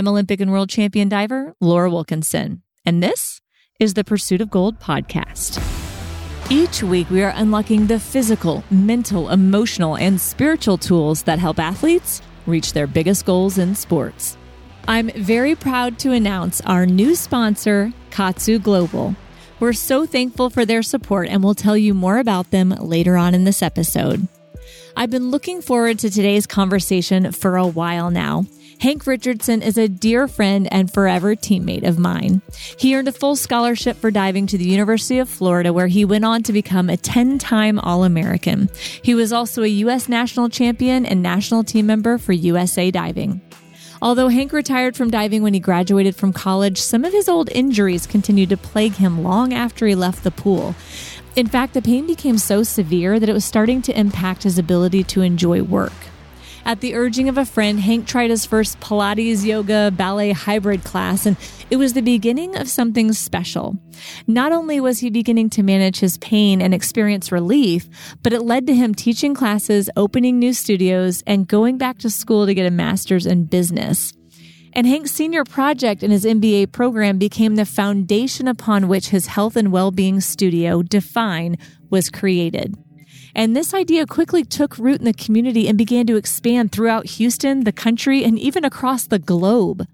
I'm Olympic and world champion diver Laura Wilkinson, and this is the Pursuit of Gold podcast. Each week, we are unlocking the physical, mental, emotional, and spiritual tools that help athletes reach their biggest goals in sports. I'm very proud to announce our new sponsor, Kaatsu Global. We're so thankful for their support, and we'll tell you more about them later on in this episode. I've been looking forward to today's conversation for a while now. Hank Richardson is a dear friend and forever teammate of mine. He earned a full scholarship for diving to the University of Florida, where he went on to become a 10 time All American. He was also a U.S. national champion and national team member for USA Diving. Although Hank retired from diving when he graduated from college, some of his old injuries continued to plague him long after he left the pool. In fact, the pain became so severe that it was starting to impact his ability to enjoy work. At the urging of a friend, Hank tried his first Pilates, yoga, ballet hybrid class, and it was the beginning of something special. Not only was he beginning to manage his pain and experience relief, but it led to him teaching classes, opening new studios, and going back to school to get a master's in business. And Hank's senior project in his MBA program became the foundation upon which his health and well being studio, Define, was created. And this idea quickly took root in the community and began to expand throughout Houston, the country, and even across the globe.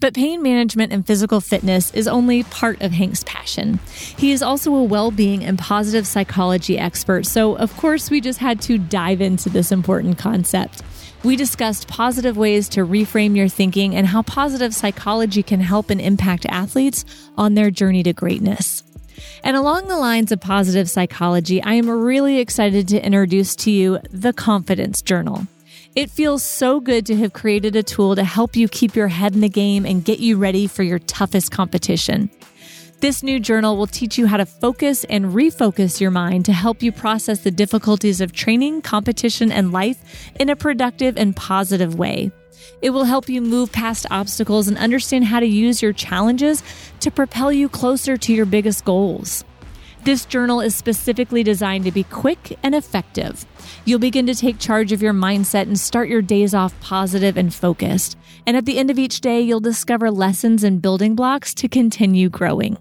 But pain management and physical fitness is only part of Hank's passion. He is also a well being and positive psychology expert, so of course, we just had to dive into this important concept. We discussed positive ways to reframe your thinking and how positive psychology can help and impact athletes on their journey to greatness. And along the lines of positive psychology, I am really excited to introduce to you the Confidence Journal. It feels so good to have created a tool to help you keep your head in the game and get you ready for your toughest competition. This new journal will teach you how to focus and refocus your mind to help you process the difficulties of training, competition, and life in a productive and positive way. It will help you move past obstacles and understand how to use your challenges to propel you closer to your biggest goals. This journal is specifically designed to be quick and effective. You'll begin to take charge of your mindset and start your days off positive and focused. And at the end of each day, you'll discover lessons and building blocks to continue growing.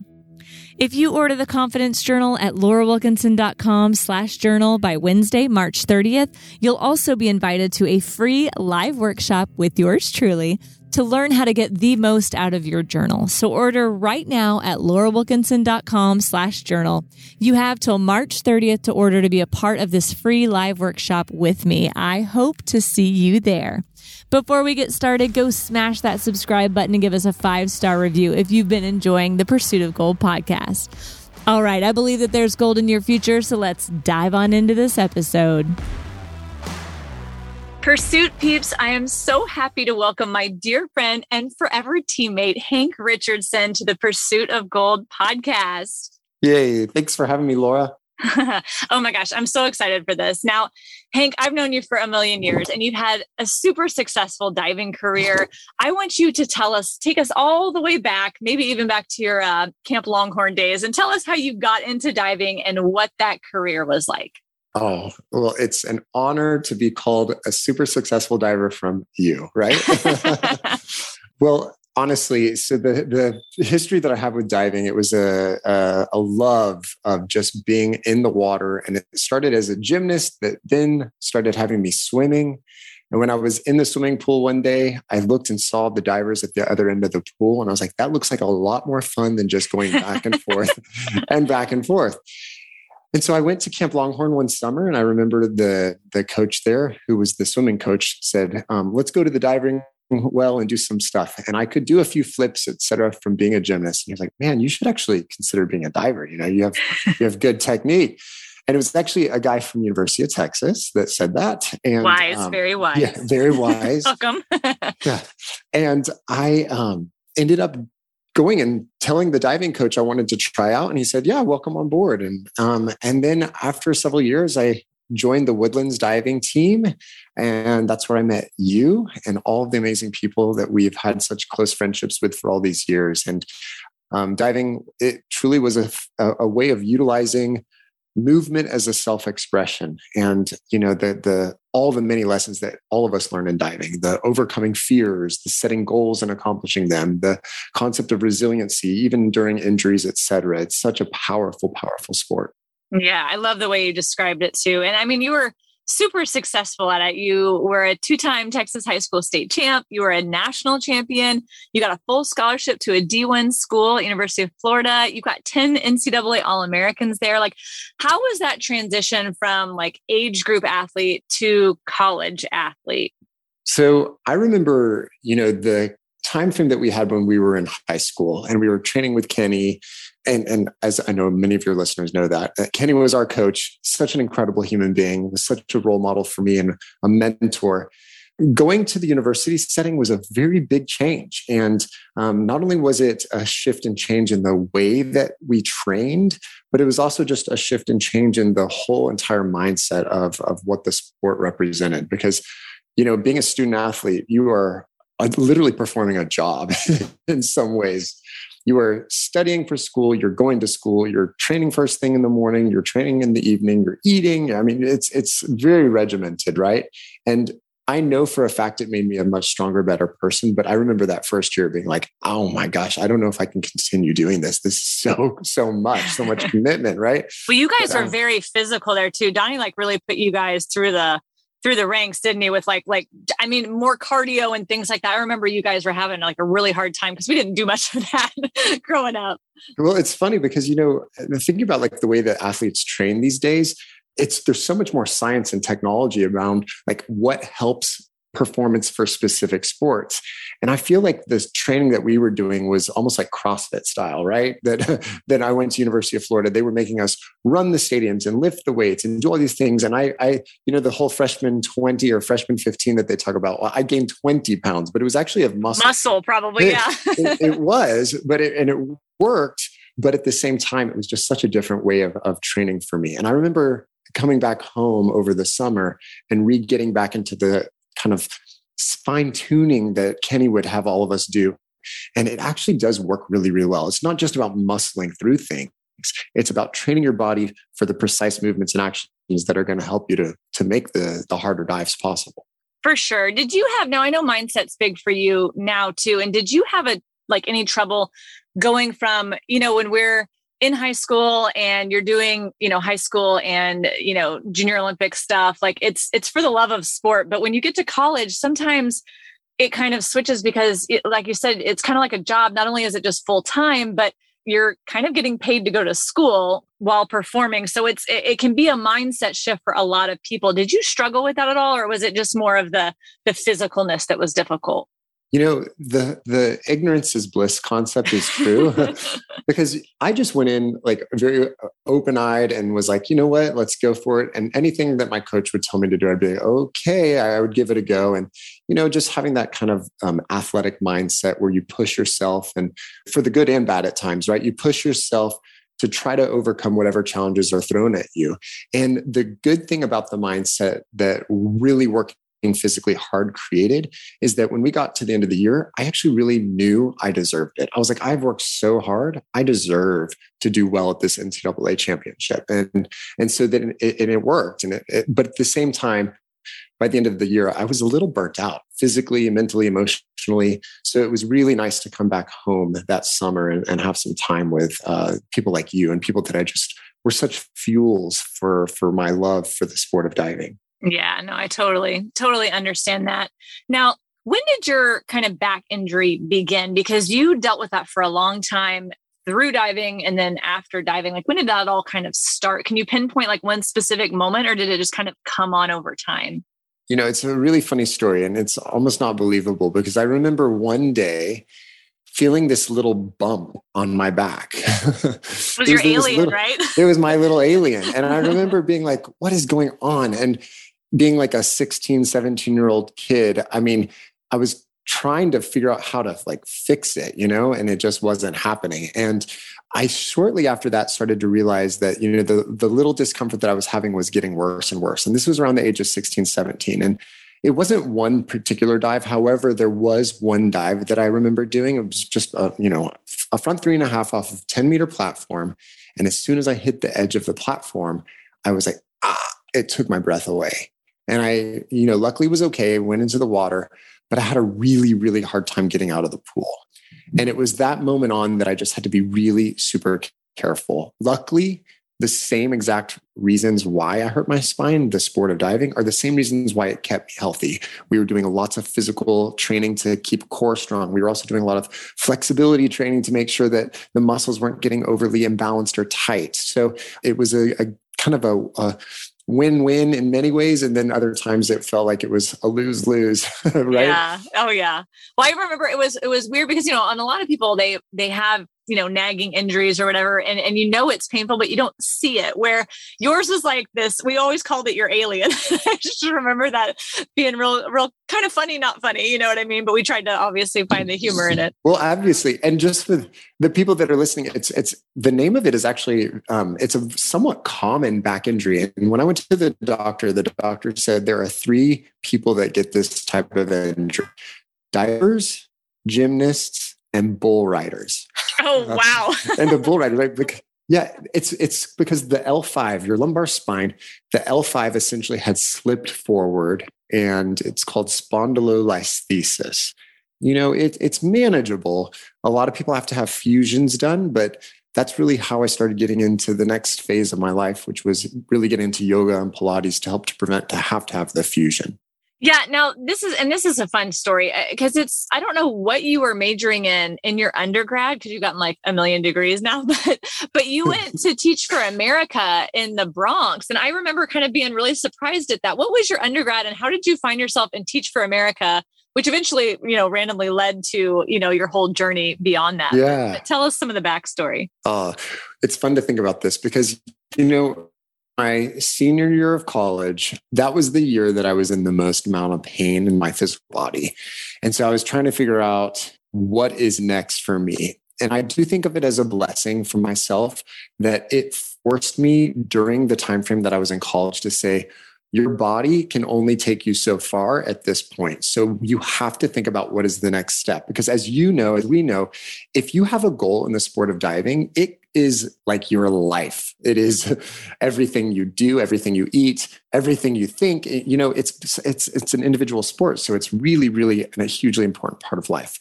If you order the Confidence Journal at laurawilkinson.com slash journal by Wednesday, March 30th, you'll also be invited to a free live workshop with yours truly to learn how to get the most out of your journal. So order right now at laurawilkinson.com slash journal. You have till March 30th to order to be a part of this free live workshop with me. I hope to see you there. Before we get started, go smash that subscribe button and give us a five star review if you've been enjoying the Pursuit of Gold podcast. All right, I believe that there's gold in your future, so let's dive on into this episode. Pursuit peeps, I am so happy to welcome my dear friend and forever teammate, Hank Richardson, to the Pursuit of Gold podcast. Yay. Thanks for having me, Laura. oh my gosh, I'm so excited for this. Now, Hank, I've known you for a million years and you've had a super successful diving career. I want you to tell us, take us all the way back, maybe even back to your uh, Camp Longhorn days, and tell us how you got into diving and what that career was like. Oh, well, it's an honor to be called a super successful diver from you, right? well, honestly, so the the history that I have with diving, it was a, a, a love of just being in the water, and it started as a gymnast that then started having me swimming. And when I was in the swimming pool one day, I looked and saw the divers at the other end of the pool, and I was like, that looks like a lot more fun than just going back and forth and back and forth. And so I went to Camp Longhorn one summer, and I remember the the coach there, who was the swimming coach, said, um, "Let's go to the diving well and do some stuff. And I could do a few flips, etc., from being a gymnast. And he was like, man, you should actually consider being a diver. You know, you have you have good technique. And it was actually a guy from University of Texas that said that. And wise, um, very wise. Yeah, very wise. Welcome. yeah. And I um, ended up going and telling the diving coach I wanted to try out, and he said, "Yeah, welcome on board." And um, and then after several years, I joined the Woodlands diving team. And that's where I met you and all of the amazing people that we've had such close friendships with for all these years. And um, diving, it truly was a, a way of utilizing movement as a self-expression and you know the the all the many lessons that all of us learn in diving the overcoming fears the setting goals and accomplishing them the concept of resiliency even during injuries etc it's such a powerful powerful sport. Yeah i love the way you described it too. And i mean you were super successful at it. You were a two time Texas high school state champ. You were a national champion. You got a full scholarship to a D1 school, University of Florida. You got 10 NCAA All Americans there. Like, how was that transition from like age group athlete to college athlete? So I remember, you know, the time frame that we had when we were in high school and we were training with Kenny and, and as I know many of your listeners know that, uh, Kenny was our coach, such an incredible human being, was such a role model for me and a mentor. Going to the university setting was a very big change. And um, not only was it a shift and change in the way that we trained, but it was also just a shift and change in the whole entire mindset of, of what the sport represented. Because, you know, being a student athlete, you are uh, literally performing a job in some ways you are studying for school, you're going to school, you're training first thing in the morning, you're training in the evening, you're eating. I mean, it's it's very regimented, right? And I know for a fact it made me a much stronger, better person. But I remember that first year being like, oh my gosh, I don't know if I can continue doing this. This is so, so much, so much commitment, right? Well, you guys but, are um, very physical there too. Donnie like really put you guys through the through the ranks, didn't he? With like, like, I mean, more cardio and things like that. I remember you guys were having like a really hard time because we didn't do much of that growing up. Well, it's funny because, you know, thinking about like the way that athletes train these days, it's there's so much more science and technology around like what helps performance for specific sports. And I feel like this training that we were doing was almost like CrossFit style, right? That that I went to University of Florida. They were making us run the stadiums and lift the weights and do all these things. And I, I you know, the whole freshman 20 or freshman 15 that they talk about, well, I gained 20 pounds, but it was actually of muscle. Muscle, probably, it, yeah. it, it, was, but it, and it worked. But at the same time, it was just such a different way of, of training for me. And I remember coming back home over the summer and re getting back into the kind of fine tuning that Kenny would have all of us do. And it actually does work really, really well. It's not just about muscling through things. It's about training your body for the precise movements and actions that are going to help you to, to make the, the harder dives possible. For sure. Did you have now I know mindset's big for you now too. And did you have a like any trouble going from, you know, when we're in high school and you're doing you know high school and you know junior olympic stuff like it's it's for the love of sport. But when you get to college sometimes it kind of switches because it, like you said it's kind of like a job. Not only is it just full time but you're kind of getting paid to go to school while performing. So it's it, it, can be a mindset shift for a lot of people. Did you struggle with that at all or was it just more of the the physicalness that was difficult you know the the ignorance is bliss concept is true because i just went in like very uh, open-eyed and was like you know what? Let's go for it. And anything that my coach would tell me to do i'd be like okay i would give it a go. And you know just having that kind of um, athletic mindset where you push yourself and for the good and bad at times right? You push yourself to try to overcome whatever challenges are thrown at you. And the good thing about the mindset that really worked physically hard created is that when we got to the end of the year, I actually really knew I deserved it. I was like, I've worked so hard. I deserve to do well at this NCAA championship. And, and so then it, and it worked. And it, it, but at the same time, by the end of the year, I was a little burnt out physically, mentally, emotionally. So it was really nice to come back home that summer and, and have some time with uh, people like you and people that I just were such fuels for for my love for the sport of diving. Yeah, no, I totally, totally understand that. Now, when did your kind of back injury begin? Because you dealt with that for a long time through diving and then after diving. Like, when did that all kind of start? Can you pinpoint like one specific moment or did it just kind of come on over time? You know, it's a really funny story and it's almost not believable because I remember one day feeling this little bump on my back. was, was your alien, little, right? it was my little alien. And I remember being like, what is going on? And being like a 16, 17 year old kid, I mean, I was trying to figure out how to like fix it, you know, and it just wasn't happening. And I shortly after that started to realize that, you know, the, the little discomfort that I was having was getting worse and worse. And this was around the age of 16, 17. And it wasn't one particular dive. However, there was one dive that I remember doing. It was just, a, you know, a front three and a half off of 10 meter platform. And as soon as I hit the edge of the platform, I was like, ah, it took my breath away And I, you know, luckily was okay, went into the water, but I had a really, really hard time getting out of the pool. And it was that moment on that I just had to be really super careful. Luckily, the same exact reasons why I hurt my spine, the sport of diving, are the same reasons why it kept me healthy. We were doing lots of physical training to keep core strong. We were also doing a lot of flexibility training to make sure that the muscles weren't getting overly imbalanced or tight. So it was a, a kind of a, a win-win in many ways and then other times it felt like it was a lose-lose right? Yeah. Oh yeah. Well i remember it was it was weird because you know on a lot of people they they have you know nagging injuries or whatever and, and you know it's painful but you don't see it. Where yours is like this we always called it your alien. I just remember that being real real kind of funny not funny you know what i mean? But we tried to obviously find the humor in it. Well obviously and just for the people that are listening it's it's the name of it is actually um, it's a somewhat common back injury. And when i went to the doctor the doctor said there are three people that get this type of injury divers gymnasts and bull riders. Oh wow! and the bull rider, right? Yeah, it's it's because the L5, your lumbar spine, the L5 essentially had slipped forward, and it's called spondylolisthesis. You know, it, it's manageable. A lot of people have to have fusions done, but that's really how I started getting into the next phase of my life, which was really getting into yoga and Pilates to help to prevent to have to have the fusion. Yeah. Now this is, and this is a fun story because uh, it's, I don't know what you were majoring in in your undergrad because you've gotten like a million degrees now, but, but you went to teach for America in the Bronx. And I remember kind of being really surprised at that. What was your undergrad and how did you find yourself in Teach for America? Which eventually, you know, randomly led to, you know, your whole journey beyond that. Yeah. But tell us some of the backstory. Uh, it's fun to think about this because, you know, my senior year of college, that was the year that I was in the most amount of pain in my physical body. And so I was trying to figure out what is next for me. And I do think of it as a blessing for myself that it forced me during the time frame that I was in college to say, your body can only take you so far at this point. So you have to think about what is the next step. Because as you know, as we know, if you have a goal in the sport of diving, it is like your life. It is everything you do, everything you eat, everything you think. You know, it's it's it's an individual sport, so it's really, really a hugely important part of life.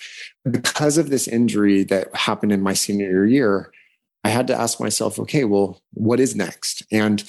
Because of this injury that happened in my senior year, I had to ask myself, okay, well, what is next? And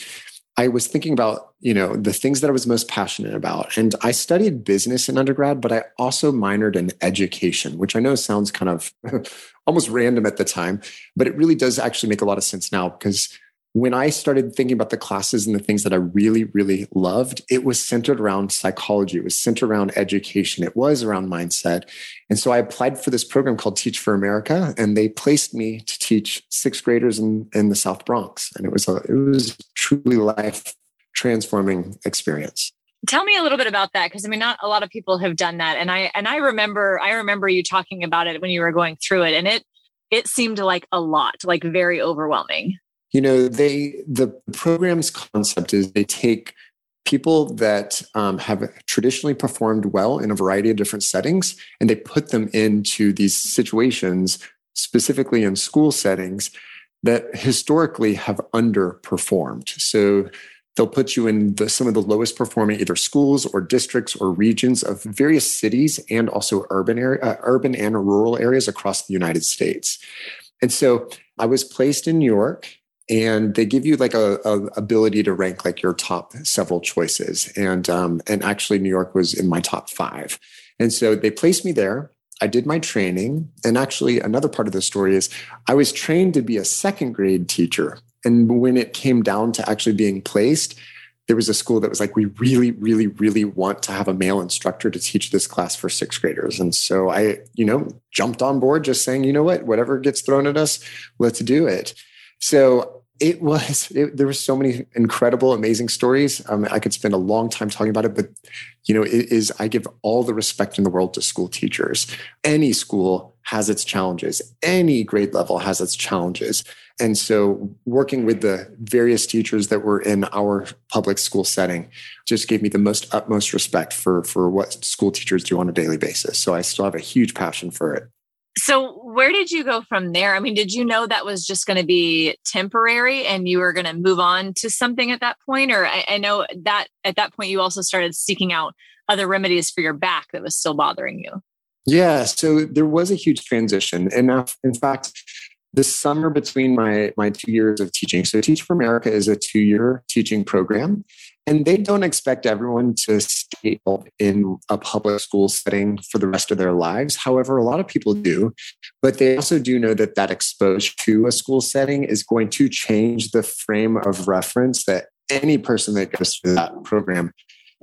I was thinking about, you know, the things that I was most passionate about. And I studied business in undergrad, but I also minored in education, which I know sounds kind of almost random at the time, but it really does actually make a lot of sense now because when I started thinking about the classes and the things that I really, really loved, it was centered around psychology. It was centered around education. It was around mindset. And so I applied for this program called Teach for America, and they placed me to teach sixth graders in, in the South Bronx. And it was a, it was truly life transforming experience. Tell me a little bit about that because I mean not a lot of people have done that and I and I remember I remember you talking about it when you were going through it and it it seemed like a lot like very overwhelming you know they the program's concept is they take people that um, have traditionally performed well in a variety of different settings and they put them into these situations specifically in school settings that historically have underperformed so they'll put you in the, some of the lowest performing either schools or districts or regions of various cities and also urban area, uh, urban and rural areas across the united states. And so i was placed in new york and they give you like a, a, ability to rank like your top several choices. And um, and actually new york was in my top five. And so they placed me there. I did my training. And actually another part of the story is i was trained to be a second grade teacher and when it came down to actually being placed there was a school that was like we really really really want to have a male instructor to teach this class for sixth graders. And so i you know jumped on board just saying you know what? Whatever gets thrown at us let's do it. So it was it, there were so many incredible amazing stories. Um, i could spend a long time talking about it but you know it is i give all the respect in the world to school teachers. Any school has its challenges. Any grade level has its challenges and so working with the various teachers that were in our public school setting just gave me the most utmost respect for for what school teachers do on a daily basis so i still have a huge passion for it So, where did you go from there? I mean, did you know that was just going to be temporary and you were going to move on to something at that point? Or I, I, know that at that point you also started seeking out other remedies for your back that was still bothering you. Yeah. So, there was a huge transition. And in fact, the summer between my my two years of teaching so teach for america is a two year teaching program and they don't expect everyone to stay in a public school setting for the rest of their lives. However a lot of people do but they also do know that that exposure to a school setting is going to change the frame of reference that any person that goes through that program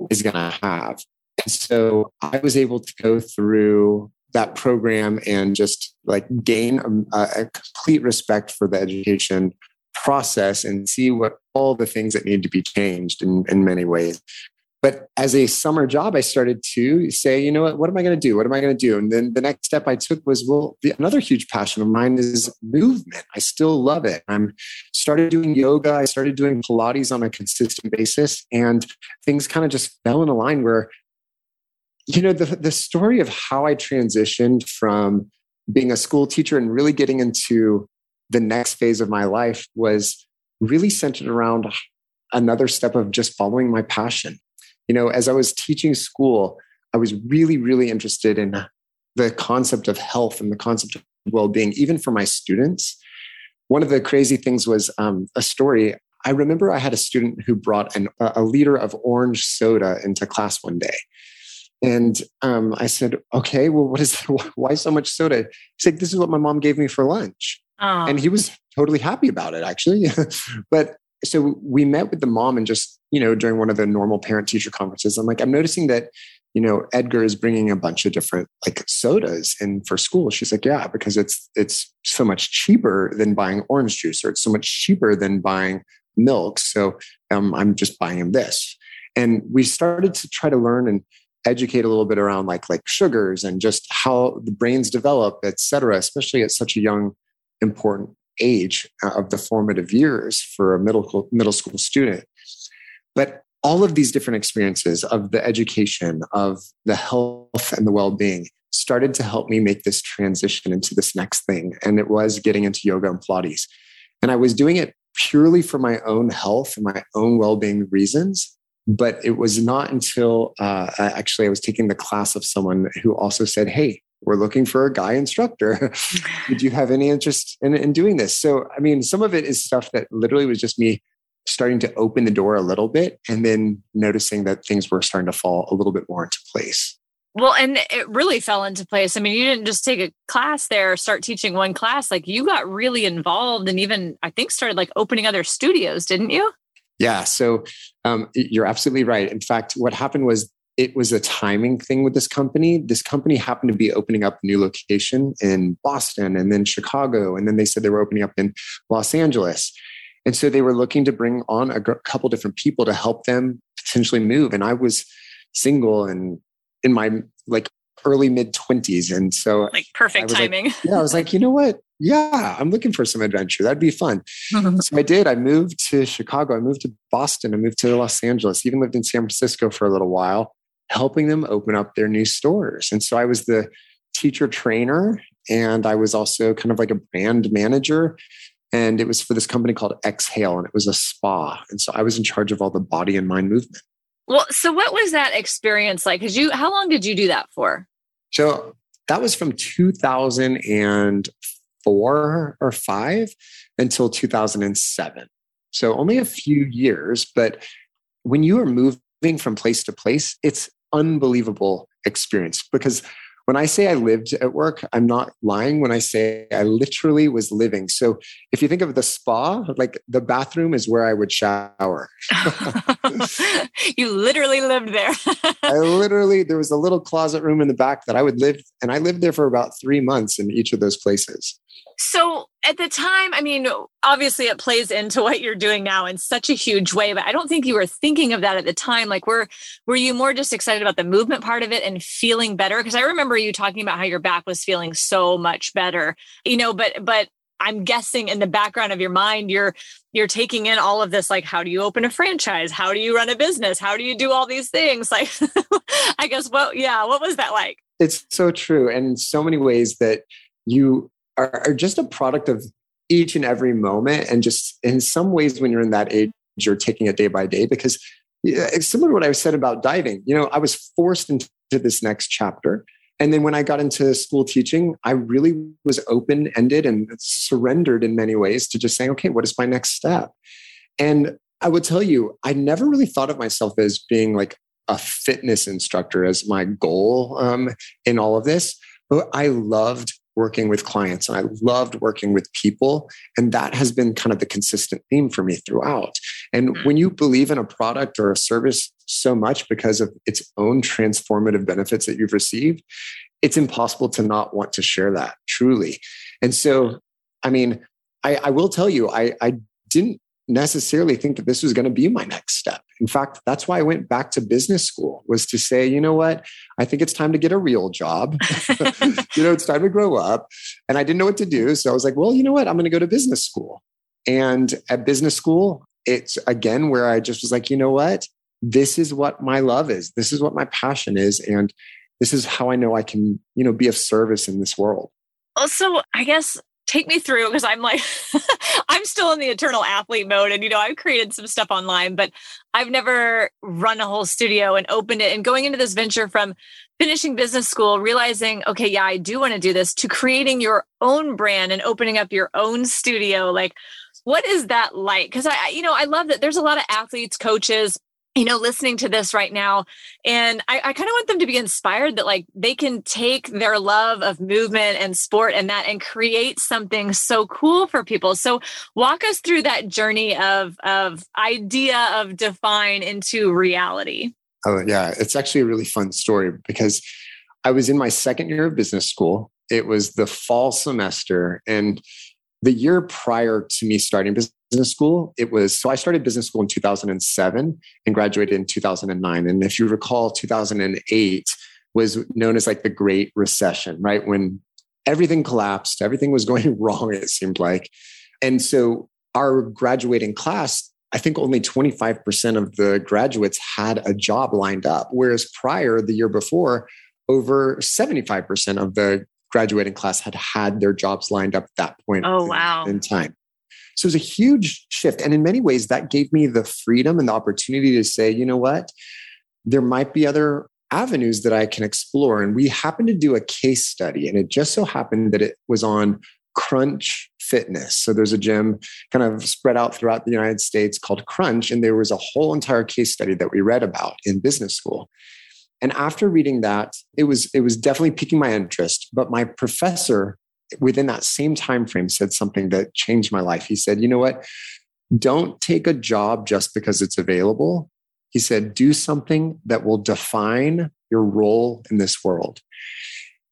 is going to have. And so i was able to go through that program and just like gain a, a, complete respect for the education process and see what all the things that need to be changed in, in many ways. But as a summer job, I started to say, you know what, what am I going to do? What am I going to do? And then the next step I took was, well, the, another huge passion of mine is movement. I still love it. I'm started doing yoga. I started doing Pilates on a consistent basis, and things kind of just fell in a line where you know the, the story of how i transitioned from being a school teacher and really getting into the next phase of my life was really centered around another step of just following my passion. You know as i was teaching school i was really really interested in the concept of health and the concept of well-being even for my students. One of the crazy things was um, a story. I remember i had a student who brought an, a liter of orange soda into class one day and um, I said, okay, well, what is, why so much soda? He said, this is what my mom gave me for lunch. Oh. And he was totally happy about it, actually. but so we met with the mom and just, you know, during one of the normal parent teacher conferences, I'm like, I'm noticing that, you know, Edgar is bringing a bunch of different like sodas in for school. She's like, yeah, because it's, it's so much cheaper than buying orange juice or it's so much cheaper than buying milk. So um, I'm just buying him this. And we started to try to learn and educate a little bit around like like sugars and just how the brains develop, et cetera, especially at such a young, important age uh, of the formative years for a middle middle school student. But all of these different experiences of the education, of the health and the well-being started to help me make this transition into this next thing. And it was getting into yoga and Pilates. And I was doing it purely for my own health and my own well-being reasons but it was not until uh, actually I was taking the class of someone who also said, Hey, we're looking for a guy instructor. Did you have any interest in, in doing this? So, I mean, some of it is stuff that literally was just me starting to open the door a little bit and then noticing that things were starting to fall a little bit more into place. Well, and it really fell into place. I mean, you didn't just take a class there, start teaching one class. Like you got really involved and even, I think, started like opening other studios, didn't you? Yeah. So um, you're absolutely right. In fact, what happened was it was a timing thing with this company. This company happened to be opening up a new location in Boston and then Chicago. And then they said they were opening up in Los Angeles. And so they were looking to bring on a couple different people to help them potentially move. And I was single and in my like early mid 20s. And so, like, perfect timing. Like, yeah, I was like, you know what? yeah, I'm looking for some adventure. That'd be fun. so I did. I moved to Chicago. I moved to Boston. I moved to Los Angeles. Even lived in San Francisco for a little while, helping them open up their new stores. And so I was the teacher trainer, and I was also kind of like a brand manager. And it was for this company called Exhale, and it was a spa. And so I was in charge of all the body and mind movement. Well, so what was that experience like? Because you, how long did you do that for? So that was from 2004 or five until 2007. So only a few years, but when you are moving from place to place, it's unbelievable experience because when I say I lived at work, I'm not lying when I say I literally was living. So if you think of the spa, like the bathroom is where I would shower. you literally lived there. I literally, there was a little closet room in the back that I would live, and I lived there for about three months in each of those places. So at the time, I mean, obviously it plays into what you're doing now in such a huge way, but I don't think you were thinking of that at the time. Like, were were you more just excited about the movement part of it and feeling better? Because I remember you talking about how your back was feeling so much better, you know. But but I'm guessing in the background of your mind, you're you're taking in all of this. Like, how do you open a franchise? How do you run a business? How do you do all these things? Like, I guess what? Yeah, what was that like? It's so true, and in so many ways that you are, are just a product of each and every moment. And just in some ways, when you're in that age, you're taking it day by day because it's similar to what I said about diving. You know, I was forced into this next chapter. And then when I got into school teaching, I really was open ended and surrendered in many ways to just saying, okay, what is my next step? And I would tell you, I never really thought of myself as being like a fitness instructor as my goal um, in all of this. But I loved working with clients and I loved working with people. And that has been kind of the consistent theme for me throughout. And mm-hmm. when you believe in a product or a service so much because of its own transformative benefits that you've received, it's impossible to not want to share that truly. And so, I mean, I, I will tell you, I, I didn't necessarily think that this was going to be my next step. In fact, that's why I went back to business school was to say, you know what? I think it's time to get a real job. you know, it's time to grow up. And I didn't know what to do. So I was like, well, you know what? I'm going to go to business school. And at business school, it's again where I just was like, you know what? This is what my love is. This is what my passion is. And this is how I know I can, you know, be of service in this world. So I guess take me through because I'm like, I'm still in the eternal athlete mode. And, you know, I've created some stuff online, but I've never run a whole studio and opened it. And going into this venture from finishing business school, realizing, okay, yeah, I do want to do this, to creating your own brand and opening up your own studio. Like, what is that like? Because I, you know, I love that there's a lot of athletes, coaches, you know, listening to this right now. And I, I kind of want them to be inspired that like they can take their love of movement and sport and that and create something so cool for people. So walk us through that journey of of idea of define into reality. Oh yeah, it's actually a really fun story because I was in my second year of business school. It was the fall semester and the year prior to me starting business school, it was so I started business school in 2007 and graduated in 2009. And if you recall, 2008 was known as like the Great Recession, right? When everything collapsed, everything was going wrong, it seemed like. And so our graduating class, I think only 25% of the graduates had a job lined up, whereas prior, the year before, over 75% of the graduating class had had their jobs lined up at that point oh, wow. in time. So it was a huge shift. And in many ways, that gave me the freedom and the opportunity to say, you know what? There might be other avenues that I can explore. And we happened to do a case study, and it just so happened that it was on Crunch Fitness. So there's a gym kind of spread out throughout the United States called Crunch. And there was a whole entire case study that we read about in business school. And after reading that, it was it was definitely piquing my interest. But my professor within that same time frame said something that changed my life. He said, "You know what? Don't take a job just because it's available." He said, "Do something that will define your role in this world."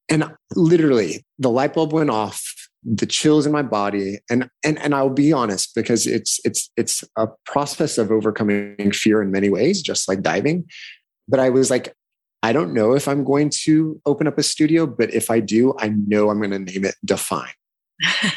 And literally, the light bulb went off the chills in my body and and and I'll be honest because it's it's it's a process of overcoming fear in many ways just like diving but I was like I don't know if I'm going to open up a studio, but if I do, I know I'm going to name it Define.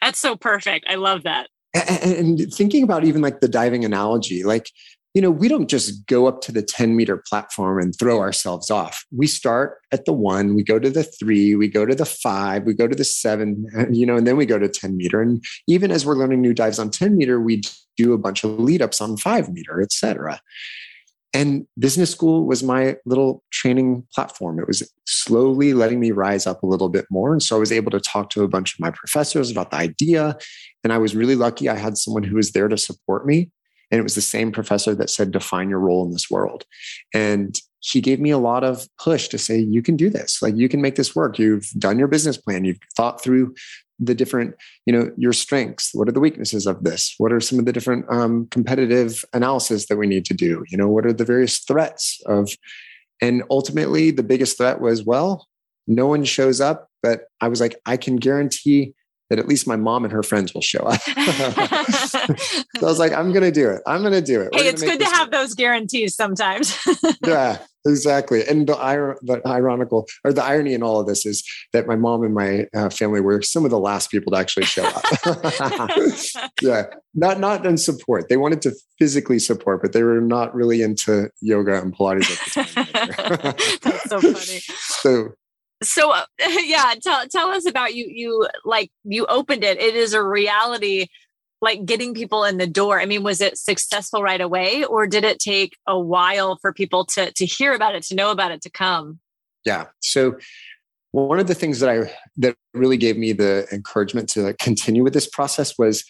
That's so perfect. I love that. And, and thinking about even like the diving analogy, like, you know, we don't just go up to the 10 meter platform and throw ourselves off. We start at the one, we go to the three, we go to the five, we go to the seven, you know, and then we go to 10 meter. And even as we're learning new dives on 10 meter, we do a bunch of lead ups on five meter, et cetera. And business school was my little training platform. It was slowly letting me rise up a little bit more. And so I was able to talk to a bunch of my professors about the idea. And I was really lucky I had someone who was there to support me. And it was the same professor that said, define your role in this world. And he gave me a lot of push to say, you can do this. Like you can make this work. You've done your business plan. You've thought through the different you know your strengths. What are the weaknesses of this? What are some of the different um, competitive analysis that we need to do? You know what are the various threats of and ultimately the biggest threat was well no one shows up but i was like i can guarantee that at least my mom and her friends will show up. so I was like, I'm going to do it. I'm going to do it. Hey, it's good to have work. those guarantees sometimes. yeah, exactly. And the, the, ironical or the irony in all of this is that my mom and my uh, family were some of the last people to actually show up. yeah, not not in support. They wanted to physically support, but they were not really into yoga and Pilates at the time. That's so funny. So So uh, yeah, tell tell us about you. You like you opened it. It is a reality. Like getting people in the door. I mean, was it successful right away, or did it take a while for people to to hear about it, to know about it, to come? Yeah. So one of the things that I that really gave me the encouragement to continue with this process was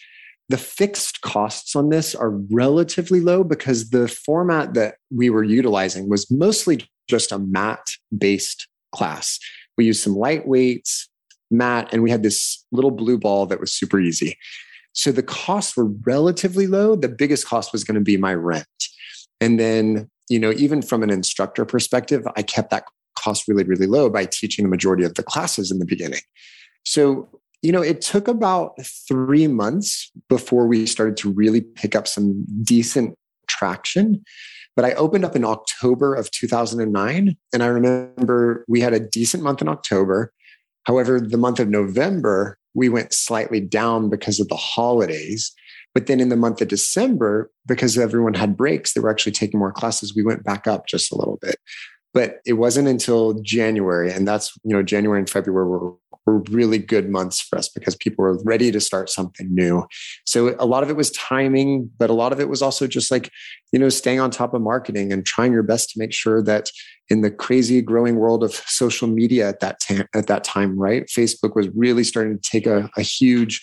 the fixed costs on this are relatively low because the format that we were utilizing was mostly just a mat based class. We used some lightweights, mat, and we had this little blue ball that was super easy. So the costs were relatively low. The biggest cost was going to be my rent. And then, you know, even from an instructor perspective, I kept that cost really, really low by teaching the majority of the classes in the beginning. So you know, it took about three months before we started to really pick up some decent traction. But I opened up in October of 2009. And I remember we had a decent month in October. However, the month of November, we went slightly down because of the holidays. But then in the month of December, because everyone had breaks, they were actually taking more classes. We went back up just a little bit. But it wasn't until January, and that's, you know, January and February were were really good months for us because people were ready to start something new. So a lot of it was timing, but a lot of it was also just like, you know, staying on top of marketing and trying your best to make sure that in the crazy growing world of social media at that time, at that time, right? Facebook was really starting to take a, a huge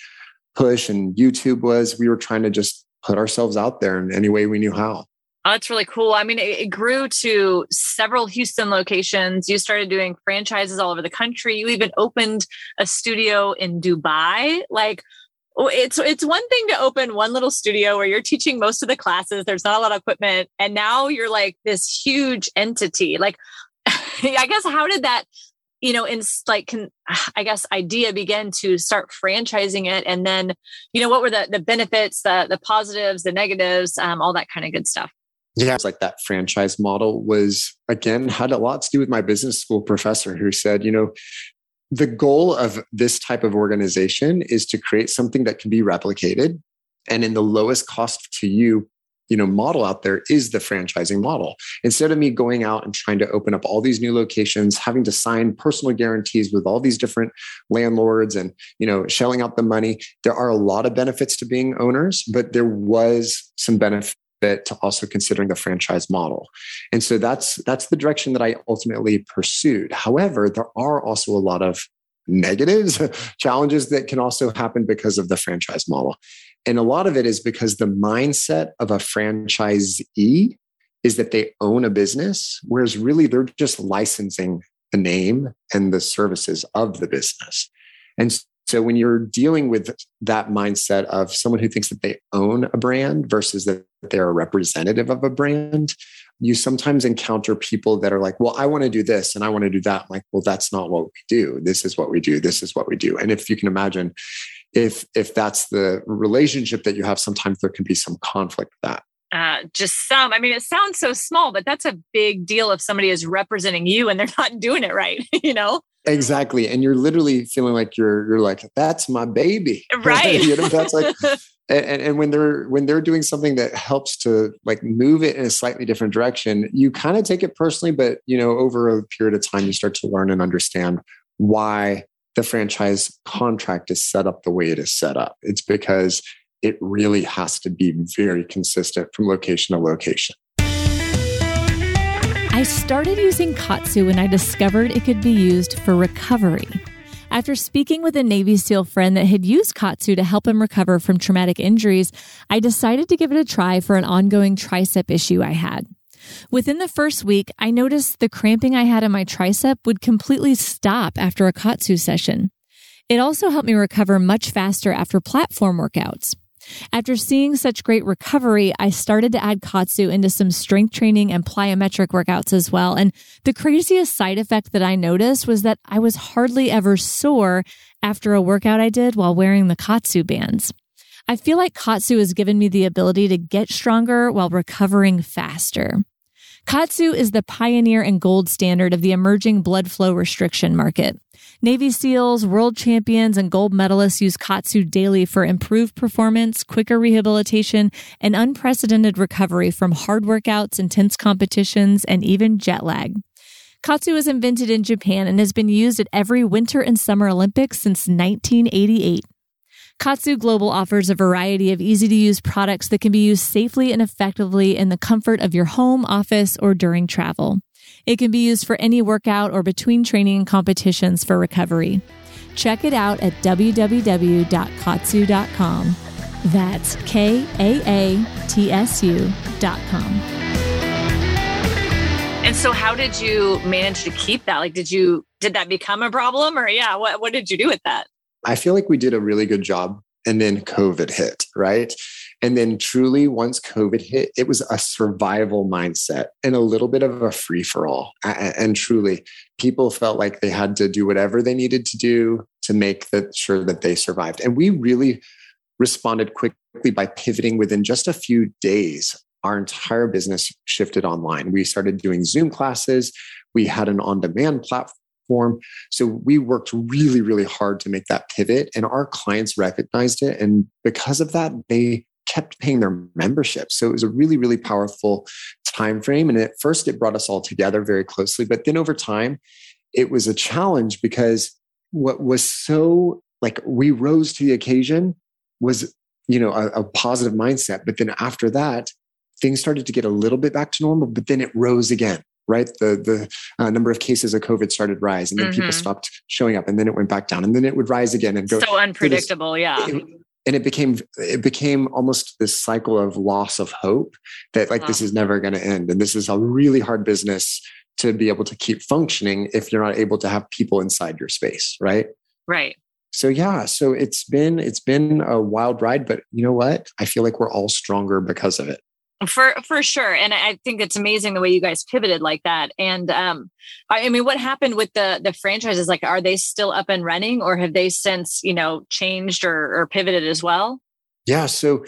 push and YouTube was, we were trying to just put ourselves out there in any way we knew how. Oh, that's really cool. I mean, it, it, grew to several Houston locations. You started doing franchises all over the country. You even opened a studio in Dubai. Like, oh, it's it's one thing to open one little studio where you're teaching most of the classes. There's not a lot of equipment, and now you're like this huge entity. Like, I guess how did that, you know, in like, can, I guess idea begin to start franchising it, and then, you know, what were the the benefits, the the positives, the negatives, um, all that kind of good stuff. Yeah, like that franchise model was again had a lot to do with my business school professor who said, you know, the goal of this type of organization is to create something that can be replicated. And in the lowest cost to you you know model out there is the franchising model. Instead of me going out and trying to open up all these new locations having to sign personal guarantees with all these different landlords and you know shelling out the money there are a lot of benefits to being owners but there was some benefit bit to also considering the franchise model. And so that's that's the direction that I ultimately pursued. However, there are also a lot of negatives, challenges that can also happen because of the franchise model. And a lot of it is because the mindset of a franchisee is that they own a business, whereas really they're just licensing the name and the services of the business. And so when you're dealing with that mindset of someone who thinks that they own a brand versus that they're a representative of a brand, you sometimes encounter people that are like, well, I want to do this and I want to do that. I'm like, well, that's not what we do. This is what we do. This is what we do. And if you can imagine, if if that's the relationship that you have, sometimes there can be some conflict with that. Uh, just some. I mean, it sounds so small, but that's a big deal if somebody is representing you and they're not doing it right, you know? Exactly. And you're literally feeling like you're you're like, that's my baby. Right. you know, that's like and, and when they're when they're doing something that helps to like move it in a slightly different direction, you kind of take it personally, but you know, over a period of time you start to learn and understand why the franchise contract is set up the way it is set up. It's because it really has to be very consistent from location to location. I started using Kaatsu when I discovered it could be used for recovery. After speaking with a Navy SEAL friend that had used Kaatsu to help him recover from traumatic injuries, I decided to give it a try for an ongoing tricep issue I had. Within the first week, I noticed the cramping I had in my tricep would completely stop after a Kaatsu session. It also helped me recover much faster after platform workouts. After seeing such great recovery, I started to add Kaatsu into some strength training and plyometric workouts as well. And the craziest side effect that I noticed was that I was hardly ever sore after a workout I did while wearing the Kaatsu bands. I feel like Kaatsu has given me the ability to get stronger while recovering faster. Kaatsu is the pioneer and gold standard of the emerging blood flow restriction market. Navy SEALs, world champions, and gold medalists use Kaatsu daily for improved performance, quicker rehabilitation, and unprecedented recovery from hard workouts, intense competitions, and even jet lag. Kaatsu was invented in Japan and has been used at every Winter and Summer Olympics since 1988. Kaatsu Global offers a variety of easy to use products that can be used safely and effectively in the comfort of your home, office, or during travel. It can be used for any workout or between training and competitions for recovery. Check it out at www.kaatsu.com. That's K A A T S U.com. And so how did you manage to keep that? Like did you did that become a problem or yeah, what what did you do with that? I feel like we did a really good job and then COVID hit, right? And then truly, once COVID hit, it was a survival mindset and a little bit of a free for all. And truly, people felt like they had to do whatever they needed to do to make that sure that they survived. And we really responded quickly by pivoting within just a few days. Our entire business shifted online. We started doing Zoom classes. We had an on demand platform platform. So we worked really, really hard to make that pivot, and our clients recognized it. And because of that, they kept paying their membership. So it was a really, really powerful time frame. And at first, it brought us all together very closely. But then over time, it was a challenge because what was so like we rose to the occasion was you know a, a positive mindset but then after that things started to get a little bit back to normal but then it rose again right? The the uh, number of cases of COVID started rise, and then mm-hmm. people stopped showing up, and then it went back down, and then it would rise again and go. So unpredictable, this, yeah. It, and it became it became almost this cycle of loss of hope that like this is never going to end, and this is a really hard business to be able to keep functioning if you're not able to have people inside your space, right? Right. So yeah, so it's been it's been a wild ride, but you know what? I feel like we're all stronger because of it for for sure. And i think it's amazing the way you guys pivoted like that. And um i mean what happened with the the franchises? Like are they still up and running or have they since you know changed or, or pivoted as well? Yeah. So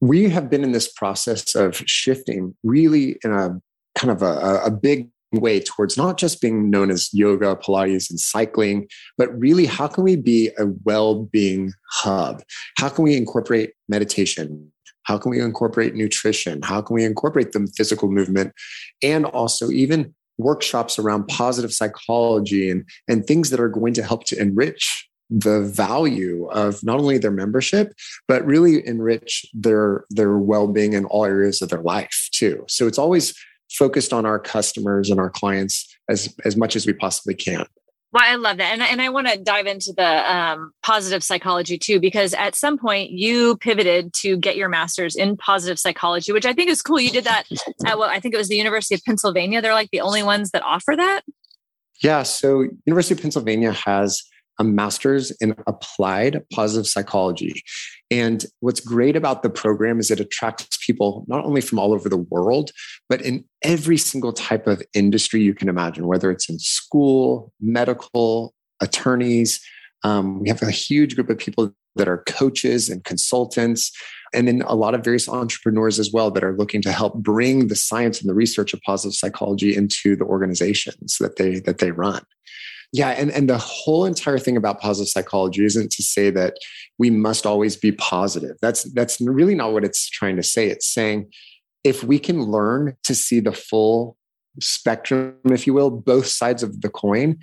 we have been in this process of shifting really in a kind of a, a big way towards not just being known as yoga, Pilates, and cycling, but really how can we be a well being hub? How can we incorporate meditation, how can we incorporate nutrition? How can we incorporate the physical movement? And also, even workshops around positive psychology and, and things that are going to help to enrich the value of not only their membership but really enrich their their well-being in all areas of their life too so it's always focused on our customers and our clients as as much as we possibly can well, I love that. And, and I want to dive into the um, positive psychology too, because at some point you pivoted to get your master's in positive psychology, which I think is cool. You did that at what I think it was the University of Pennsylvania. They're like the only ones that offer that. Yeah. So, University of Pennsylvania has a master's in applied positive psychology. And what's great about the program is it attracts people not only from all over the world, but in every single type of industry you can imagine, whether it's in school, medical, attorneys. Um, we have a huge group of people that are coaches and consultants, and then a lot of various entrepreneurs as well that are looking to help bring the science and the research of positive psychology into the organizations that they that they run. Yeah, and, and the whole entire thing about positive psychology isn't to say that we must always be positive. That's that's really not what it's trying to say. It's saying if we can learn to see the full spectrum, if you will, both sides of the coin,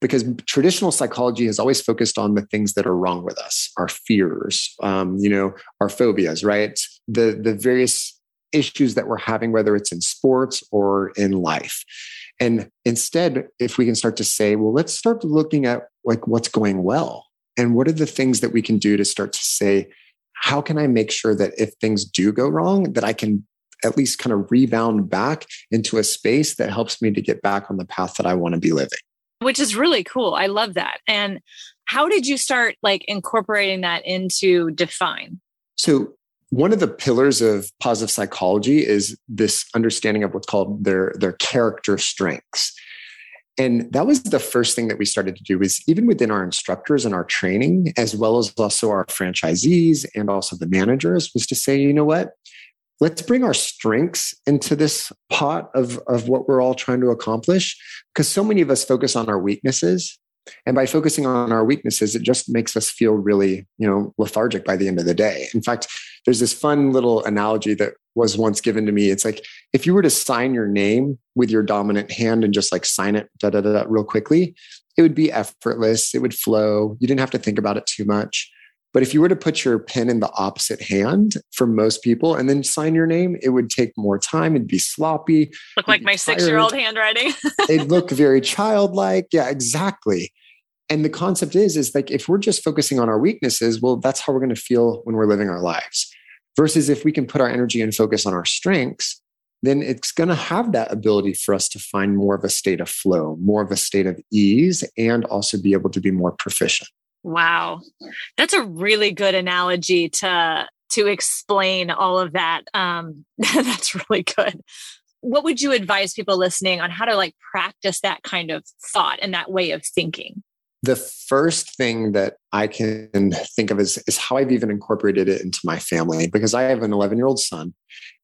because traditional psychology has always focused on the things that are wrong with us, our fears, um, you know, our phobias, right? The the various issues that we're having, whether it's in sports or in life. And instead, if we can start to say, well, let's start looking at like what's going well and what are the things that we can do to start to say, how can I make sure that if things do go wrong, that I can at least kind of rebound back into a space that helps me to get back on the path that I want to be living. Which is really cool. I love that. And how did you start like incorporating that into Define? So one of the pillars of positive psychology is this understanding of what's called their their character strengths. And that was the first thing that we started to do is even within our instructors and our training as well as also our franchisees and also the managers was to say you know what? Let's bring our strengths into this pot of, of what we're all trying to accomplish. Because so many of us focus on our weaknesses and by focusing on our weaknesses, it just makes us feel really, you know, lethargic by the end of the day. In fact, there's this fun little analogy that was once given to me. It's like if you were to sign your name with your dominant hand and just like sign it da da da, real quickly, it would be effortless. It would flow. You didn't have to think about it too much. But if you were to put your pen in the opposite hand for most people and then sign your name, it would take more time. It'd be sloppy. Look like my six year old handwriting. It'd look very childlike. Yeah, exactly. And the concept is, is like if we're just focusing on our weaknesses, well, that's how we're going to feel when we're living our lives. Versus if we can put our energy and focus on our strengths, then it's going to have that ability for us to find more of a state of flow, more of a state of ease, and also be able to be more proficient. Wow. That's a really good analogy to to explain all of that. Um, that's really good. What would you advise people listening on how to like practice that kind of thought and that way of thinking? The first thing that I can think of is, is how I've even incorporated it into my family because I have an 11 year old son.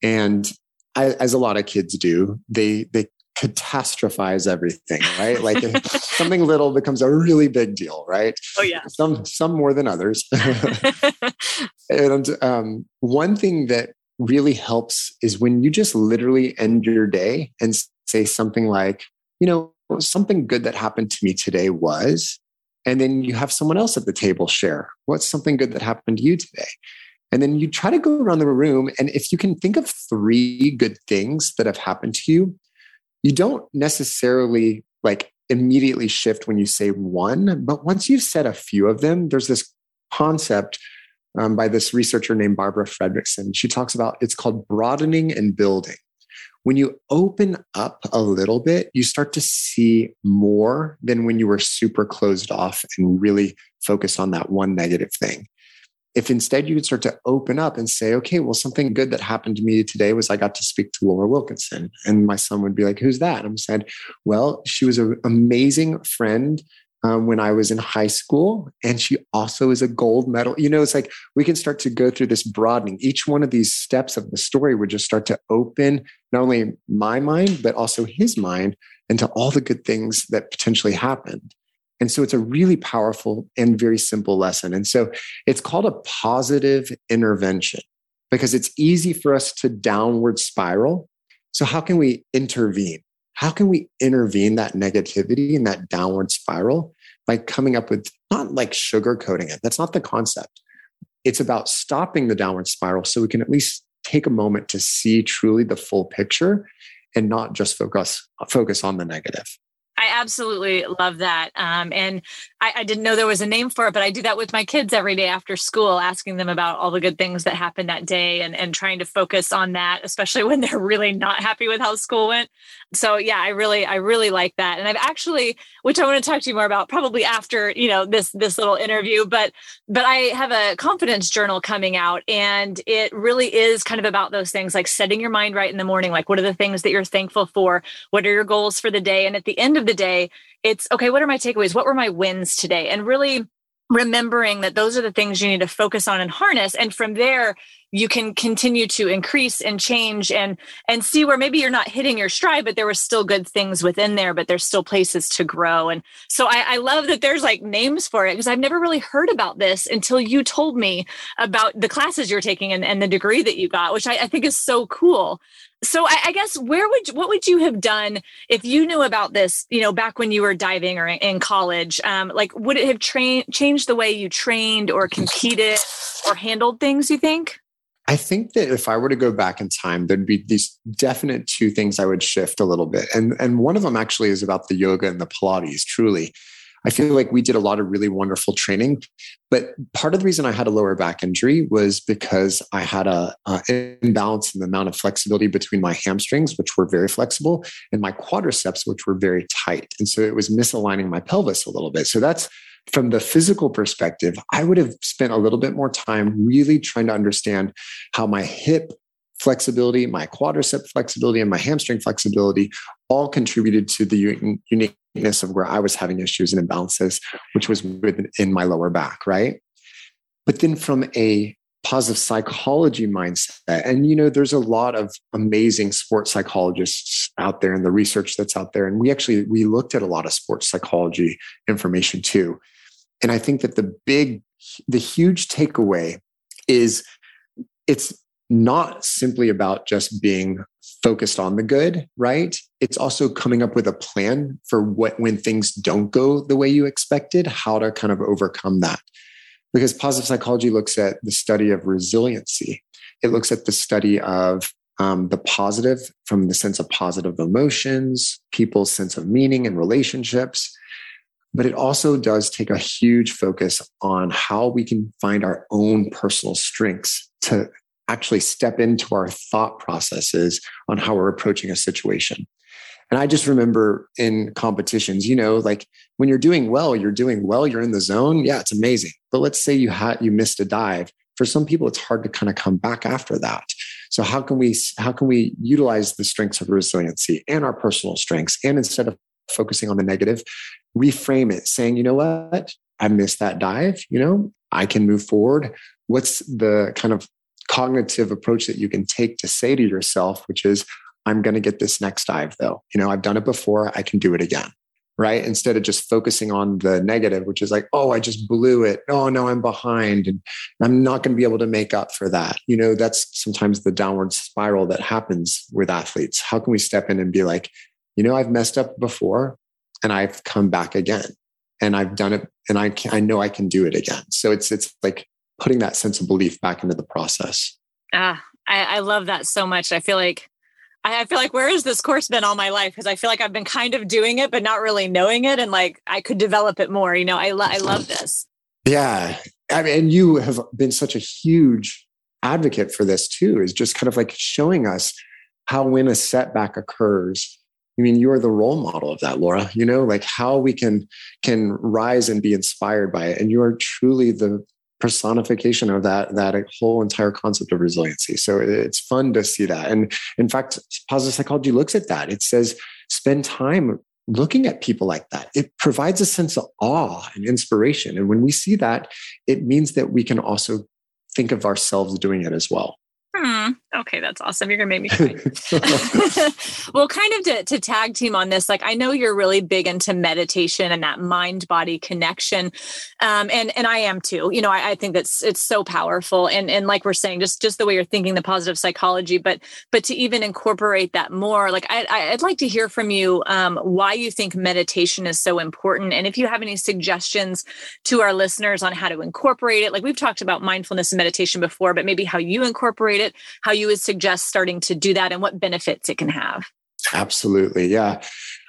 And I, as a lot of kids do, they, they catastrophize everything, right? Like something little becomes a really big deal, right? Oh yeah. Some some more than others. and um, one thing that really helps is when you just literally end your day and say something like, you know, something good that happened to me today was, and then you have someone else at the table share what's something good that happened to you today. And then you try to go around the room. And if you can think of three good things that have happened to you, you don't necessarily like immediately shift when you say one, but once you've said a few of them, there's this concept um, by this researcher named Barbara Fredrickson. She talks about it's called broadening and building. When you open up a little bit, you start to see more than when you were super closed off and really focused on that one negative thing if instead you could start to open up and say, okay, well, something good that happened to me today was I got to speak to Laura Wilkinson. And my son would be like, who's that? And I'm said, well, she was an amazing friend um, when I was in high school. And she also is a gold medal. You know, it's like we can start to go through this broadening. Each one of these steps of the story would just start to open not only my mind, but also his mind into all the good things that potentially happened. And so it's a really powerful and very simple lesson. And so it's called a positive intervention because it's easy for us to downward spiral. So, how can we intervene? How can we intervene that negativity and that downward spiral by coming up with not like sugarcoating it? That's not the concept. It's about stopping the downward spiral so we can at least take a moment to see truly the full picture and not just focus focus on the negative. I absolutely love that. Um, and I, I, didn't know there was a name for it, but I do that with my kids every day after school, asking them about all the good things that happened that day and, and trying to focus on that, especially when they're really not happy with how school went. So yeah, I really, I really like that. And I've actually, which I want to talk to you more about probably after, you know, this, this little interview, but, but I have a confidence journal coming out and it really is kind of about those things like setting your mind right in the morning. Like what are the things that you're thankful for? What are your goals for the day? And at the end of the day, it's okay, what are my takeaways? What were my wins today? And really remembering that those are the things you need to focus on and harness. And from there, you can continue to increase and change and and see where maybe you're not hitting your stride but there were still good things within there but there's still places to grow. And so i, I love that there's like names for it because i've never really heard about this until you told me about the classes you're taking and, and the degree that you got which I, I think is so cool. So I, I, guess where would what would you have done if you knew about this you know back when you were diving or in, college? Um, like would it have trained changed the way you trained or competed or handled things you think I think that if I were to go back in time, there'd be these definite two things I would shift a little bit. And, and one of them actually is about the yoga and the Pilates, truly. I feel like we did a lot of really wonderful training. But part of the reason I had a lower back injury was because I had a, imbalance in the amount of flexibility between my hamstrings, which were very flexible, and my quadriceps, which were very tight. And so it was misaligning my pelvis a little bit. So that's from the physical perspective, I would have spent a little bit more time really trying to understand how my hip flexibility, my quadricep flexibility, and my hamstring flexibility all contributed to the uniqueness of where I was having issues and imbalances, which was within my lower back, right? But then from a positive psychology mindset, and you know, there's a lot of amazing sports psychologists out there and the research that's out there. And we actually we looked at a lot of sports psychology information too. And I think that the big, the huge takeaway is it's not simply about just being focused on the good, right? It's also coming up with a plan for what when things don't go the way you expected, how to kind of overcome that. Because positive psychology looks at the study of resiliency. It looks at the study of um, the positive from the sense of positive emotions, people's sense of meaning and relationships. But it also does take a huge focus on how we can find our own personal strengths to actually step into our thought processes on how we're approaching a situation. And I just remember in competitions, you know, like when you're doing well, you're doing well, you're in the zone. Yeah, it's amazing. But let's say you had you missed a dive. For some people, it's hard to kind of come back after that. So how can we how can we utilize the strengths of resiliency and our personal strengths, and instead of focusing on the negative, reframe it, saying, you know what, I missed that dive. You know, I can move forward. What's the kind of cognitive approach that you can take to say to yourself, which is, I'm going to get this next dive though. You know, I've done it before. I can do it again. Right. Instead of just focusing on the negative, which is like, oh, I just blew it. Oh, no, I'm behind and I'm not going to be able to make up for that. You know, that's sometimes the downward spiral that happens with athletes. How can we step in and be like, you know, I've messed up before and I've come back again and I've done it and I can, I know I can do it again. So it's, it's like putting that sense of belief back into the process. Ah, I, I love that so much. I feel like I, I feel like where has this course been all my life? Because I feel like I've been kind of doing it, but not really knowing it, and like I could develop it more. You know, I lo- I love this. Yeah, I mean, and you have been such a huge advocate for this too. Is just kind of like showing us how when a setback occurs, I mean, you're the role model of that, Laura. You know, like how we can can rise and be inspired by it, and you are truly the personification of that that whole entire concept of resiliency. So it's fun to see that. And in fact positive psychology looks at that. It says spend time looking at people like that. It provides a sense of awe and inspiration. And when we see that it means that we can also think of ourselves doing it as well. Hmm. Okay, that's awesome. You're gonna make me cry. well, kind of to, to tag team on this, like I know you're really big into meditation and that mind body connection, um, and and I am too. You know, I, I, think that's it's so powerful, and and like we're saying, just just the way you're thinking, the positive psychology, but but to even incorporate that more, like I, I'd like to hear from you um, why you think meditation is so important, and if you have any suggestions to our listeners on how to incorporate it. Like we've talked about mindfulness and meditation before, but maybe how you incorporate it it, how you would suggest starting to do that and what benefits it can have. Absolutely. Yeah.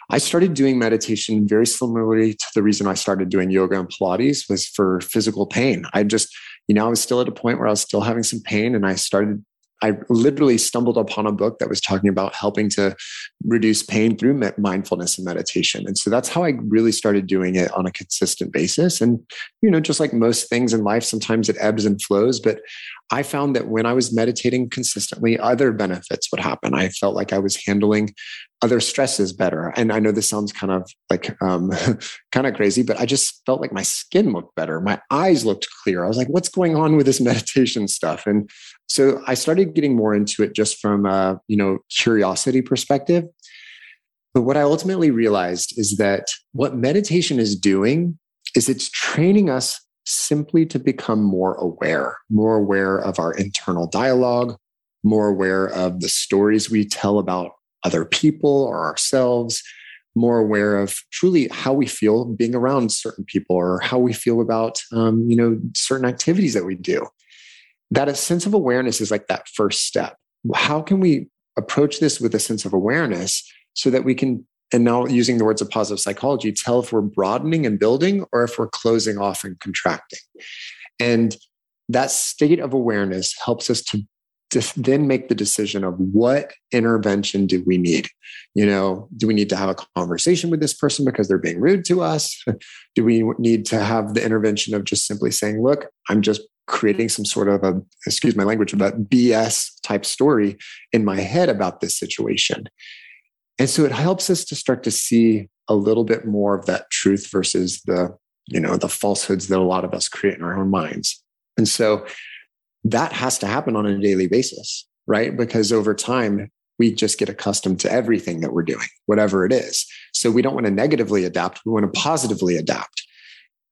I started doing meditation very similarly to the reason I started doing yoga and Pilates was for physical pain. I just, you know, I was still at a point where I was still having some pain and I started I literally stumbled upon a book that was talking about helping to reduce pain through mindfulness and meditation. And so that's how I really started doing it on a consistent basis. And, you know, just like most things in life, sometimes it ebbs and flows. But I found that when I was meditating consistently, other benefits would happen. I felt like I was handling other stresses better. And I know this sounds kind of like um, kind of crazy, but I just felt like my skin looked better. My eyes looked clear. I was like, what's going on with this meditation stuff? And so I started getting more into it just from a you know curiosity perspective. But what I ultimately realized is that what meditation is doing is it's training us simply to become more aware, more aware of our internal dialogue, more aware of the stories we tell about other people or ourselves, more aware of truly how we feel being around certain people or how we feel about um, you know certain activities that we do. That a sense of awareness is like that first step. How can we approach this with a sense of awareness so that we can and now using the words of positive psychology tell if we're broadening and building or if we're closing off and contracting. And that state of awareness helps us to, then make the decision of what intervention do we need? You know do we need to have a conversation with this person because they're being rude to us? Do we need to have the intervention of just simply saying look i'm just creating some sort of a excuse my language but bs type story in my head about this situation and so it helps us to start to see a little bit more of that truth versus the, you know, the falsehoods that a lot of us create in our own minds. And so that has to happen on a daily basis, right? Because over time, we just get accustomed to everything that we're doing, whatever it is. So we don't want to negatively adapt, we want to positively adapt.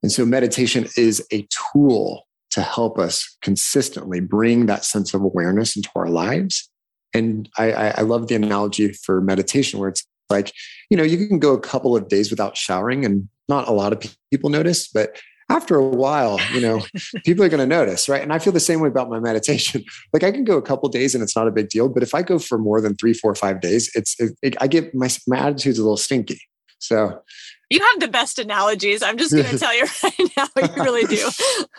And so meditation is a tool to help us consistently bring that sense of awareness into our lives. And I, I, love the analogy for meditation where it's like, you know, you can go a couple of days without showering and not a lot of people notice, but after a while, you know, people are going to notice, right? And I feel the same way about my meditation. Like I can go a couple days and it's not a big deal, but if I go for more than three, four, five days, it's it, it, I get my my attitude's a little stinky. So you have the best analogies. I'm just going to tell you right now, you really do.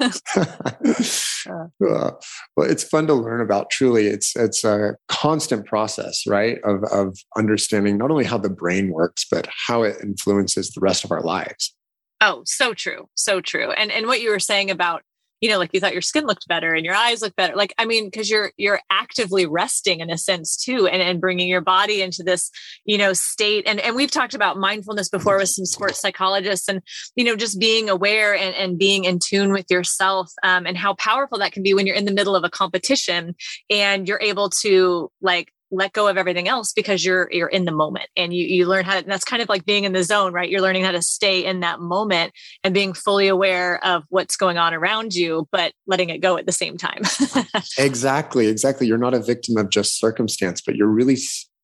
Uh, well, it's fun to learn about. Truly, it's it's a constant process, right? Of of understanding not only how the brain works, but how it influences the rest of our lives. Oh, so true, so true. And and what you were saying about you know like you thought your skin looked better and your eyes look better. Like i mean because you're you're actively resting in a sense too and and bringing your body into this you know state. And and we've talked about mindfulness before with some sports psychologists and you know just being aware and and being in tune with yourself um, and how powerful that can be when you're in the middle of a competition and you're able to like let go of everything else because you're you're in the moment and you you learn how to that's kind of like being in the zone right? You're learning how to stay in that moment and being fully aware of what's going on around you but letting it go at the same time. Exactly exactly. You're not a victim of just circumstance but you're really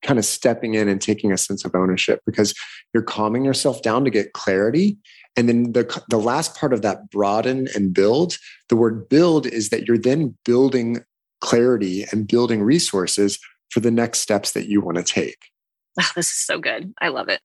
kind of stepping in and taking a sense of ownership because you're calming yourself down to get clarity. And then the, the last part of that broaden and build the word build is that you're then building clarity and building resources for the next steps that you want to take. Oh, this is so good. I love it.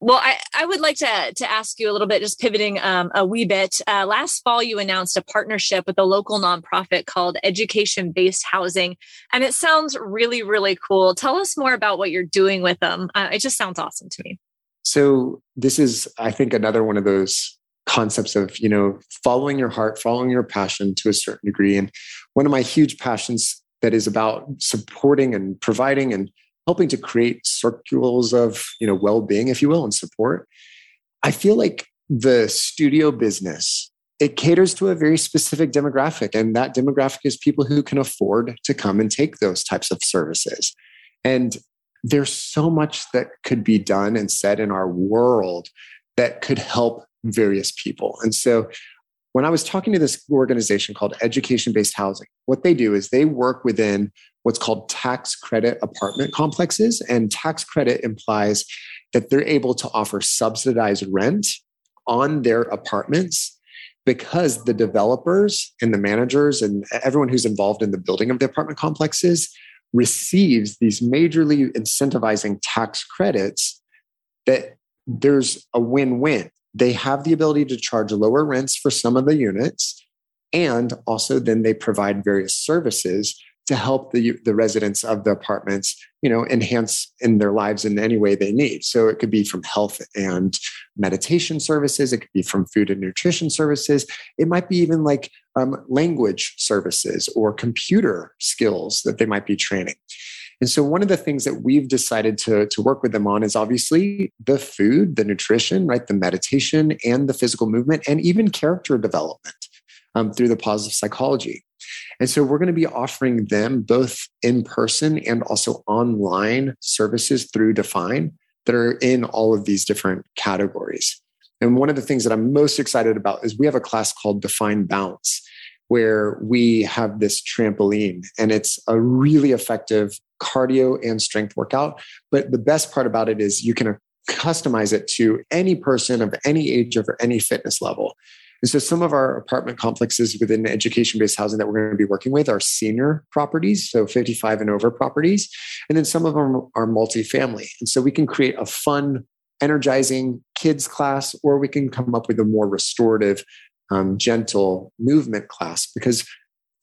Well, I, I would like to, to ask you a little bit, just pivoting um, a wee bit. Uh, last fall, you announced a partnership with a local nonprofit called Education Based Housing, and it sounds really, really cool. Tell us more about what you're doing with them. Uh, it just sounds awesome to me. So, this is, I think, another one of those concepts of you know following your heart following your passion to a certain degree and one of my huge passions that is about supporting and providing and helping to create circles of you know well-being if you will and support i feel like the studio business it caters to a very specific demographic and that demographic is people who can afford to come and take those types of services. And there's so much that could be done and said in our world that could help various people. And so when I was talking to this organization called Education Based Housing, what they do is they work within what's called tax credit apartment complexes. And tax credit implies that they're able to offer subsidized rent on their apartments because the developers and the managers and everyone who's involved in the building of the apartment complexes receives these majorly incentivizing tax credits that there's a win-win they have the ability to charge lower rents for some of the units. And also, then they provide various services to help the, the residents of the apartments, you know, enhance in their lives in any way they need. So it could be from health and meditation services. It could be from food and nutrition services. It might be even like um, language services or computer skills that they might be training. And so one of the things that we've decided to, to work with them on is obviously the food, the nutrition, right? The meditation and the physical movement, and even character development um, through the positive psychology. And so we're going to be offering them both in person and also online services through Define that are in all of these different categories. And one of the things that I'm most excited about is we have a class called Define Bounce where we have this trampoline and it's a really effective cardio and strength workout. But the best part about it is you can customize it to any person of any age or any fitness level. And so some of our apartment complexes within education based housing that we're going to be working with are senior properties, so 55 and over properties. And then some of them are multifamily. And so we can create a fun, energizing kids class, or we can come up with a more restorative um, gentle movement class because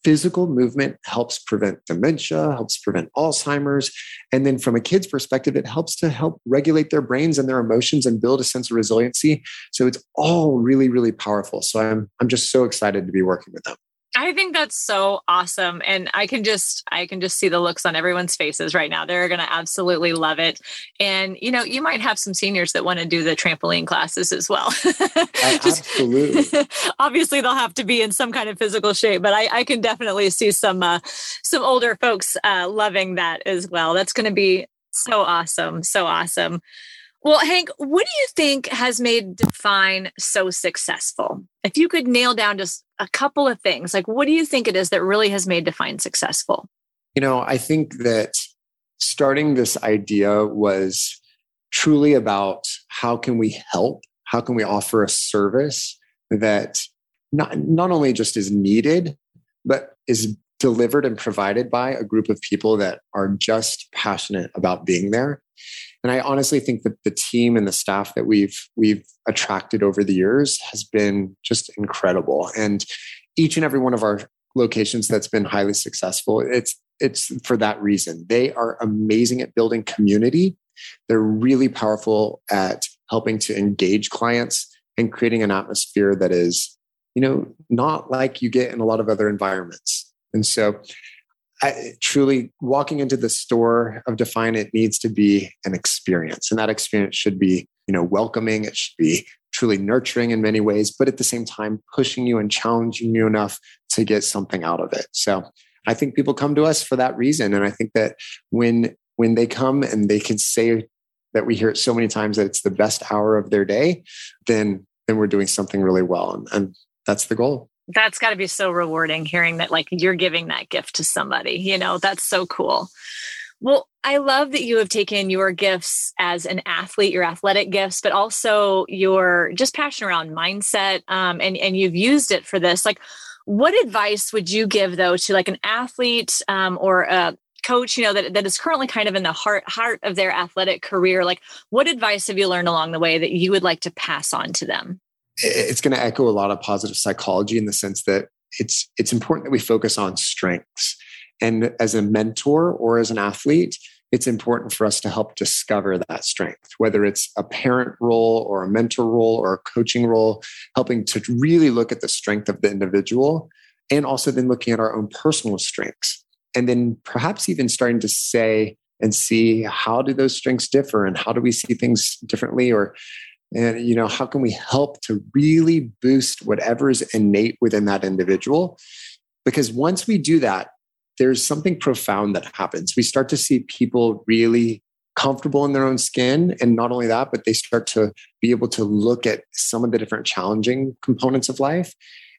physical movement helps prevent dementia, helps prevent Alzheimer's. And then from a kid's perspective, it helps to help regulate their brains and their emotions and build a sense of resiliency. So it's all really, really powerful. So I'm, I'm just so excited to be working with them. I think that's so awesome. And I can just I can just see the looks on everyone's faces right now. They're going to absolutely love it. And you know, you might have some seniors that want to do the trampoline classes as well. just, absolutely. obviously they'll have to be in some kind of physical shape, but I, I can definitely see some uh, some older folks uh, loving that as well. That's going to be so awesome. So awesome. Well, Hank, what do you think has made Define so successful? If you could nail down just a couple of things. Like, what do you think it is that really has made Define successful? You know, I think that starting this idea was truly about how can we help? How can we offer a service that not, not only just is needed, but is delivered and provided by a group of people that are just passionate about being there. And I honestly think that the team and the staff that we've we've attracted over the years has been just incredible. And each and every one of our locations that's been highly successful, it's it's for that reason. They are amazing at building community. They're really powerful at helping to engage clients and creating an atmosphere that is, you know, not like you get in a lot of other environments. And so I, truly walking into the store of define it needs to be an experience and that experience should be you know welcoming it should be truly nurturing in many ways but at the same time pushing you and challenging you enough to get something out of it. So i think people come to us for that reason and i think that when when they come and they can say that we hear it so many times that it's the best hour of their day then then we're doing something really well and, and that's the goal that's got to be so rewarding hearing that like you're giving that gift to somebody you know that's so cool. Well i love that you have taken your gifts as an athlete your athletic gifts but also your just passion around mindset um, and and you've used it for this. Like what advice would you give though to like an athlete um, or a coach you know that, that is currently kind of in the heart heart of their athletic career? Like what advice have you learned along the way that you would like to pass on to them it's going to echo a lot of positive psychology in the sense that it's it's important that we focus on strengths. And as a mentor or as an athlete it's important for us to help discover that strength whether it's a parent role or a mentor role or a coaching role helping to really look at the strength of the individual and also then looking at our own personal strengths. And then perhaps even starting to say and see how do those strengths differ and how do we see things differently or and you know how can we help to really boost whatever is innate within that individual? Because once we do that there's something profound that happens. We start to see people really comfortable in their own skin. And not only that but they start to be able to look at some of the different challenging components of life.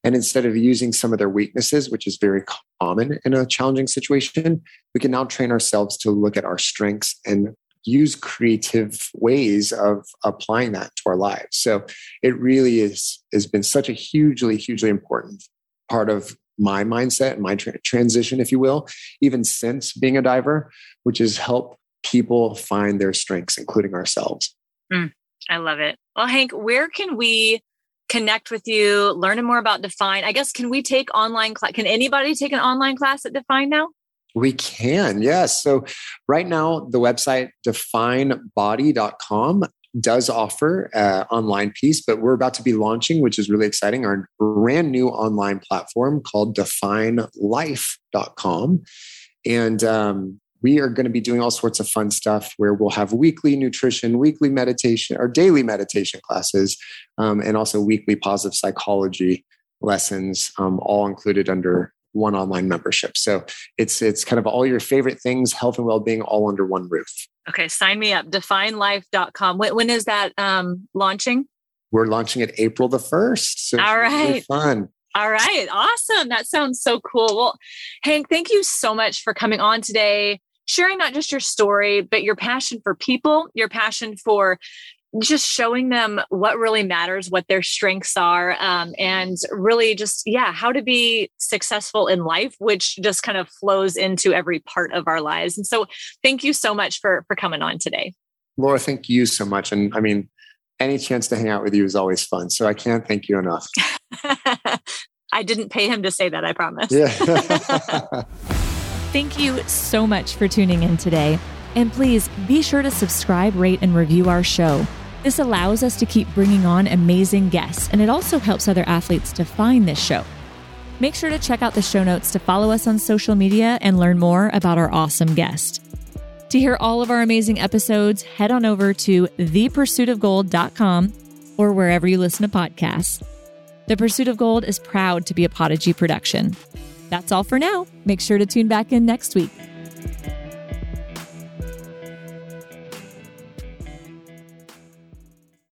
And instead of using some of their weaknesses which is very common in a challenging situation we can now train ourselves to look at our strengths and use creative ways of applying that to our lives. So it really is has been such a hugely, hugely important part of my mindset and my tra- transition, if you will, even since being a diver, which is help people find their strengths, including ourselves. Mm, I love it. Well, Hank, where can we connect with you, learn more about Define? I guess can we take online class? Can anybody take an online class at Define now? We can, yes. So right now, the website definebody.com does offer an online piece, but we're about to be launching, which is really exciting, our brand new online platform called definelife.com. And um, we are going to be doing all sorts of fun stuff where we'll have weekly nutrition, weekly meditation, or daily meditation classes, um, and also weekly positive psychology lessons, um, all included under one online membership. So it's it's kind of all your favorite things, health and well-being all under one roof. Okay, sign me up. Definelife.com. When, when is that um, launching? We're launching it April the 1st. So all right. Really fun. All right. Awesome. That sounds so cool. Well, Hank, thank you so much for coming on today, sharing not just your story, but your passion for people, your passion for just showing them what really matters, what their strengths are, um, and really just, yeah, how to be successful in life, which just kind of flows into every part of our lives. And so thank you so much for, for coming on today. Laura, thank you so much. And I mean, any chance to hang out with you is always fun. So I can't thank you enough. I didn't pay him to say that, I promise. Yeah. thank you so much for tuning in today. And please be sure to subscribe, rate, and review our show. This allows us to keep bringing on amazing guests, and it also helps other athletes to find this show. Make sure to check out the show notes to follow us on social media and learn more about our awesome guest. To hear all of our amazing episodes, head on over to thepursuitofgold.com or wherever you listen to podcasts. The Pursuit of Gold is proud to be a Podigy production. That's all for now. Make sure to tune back in next week.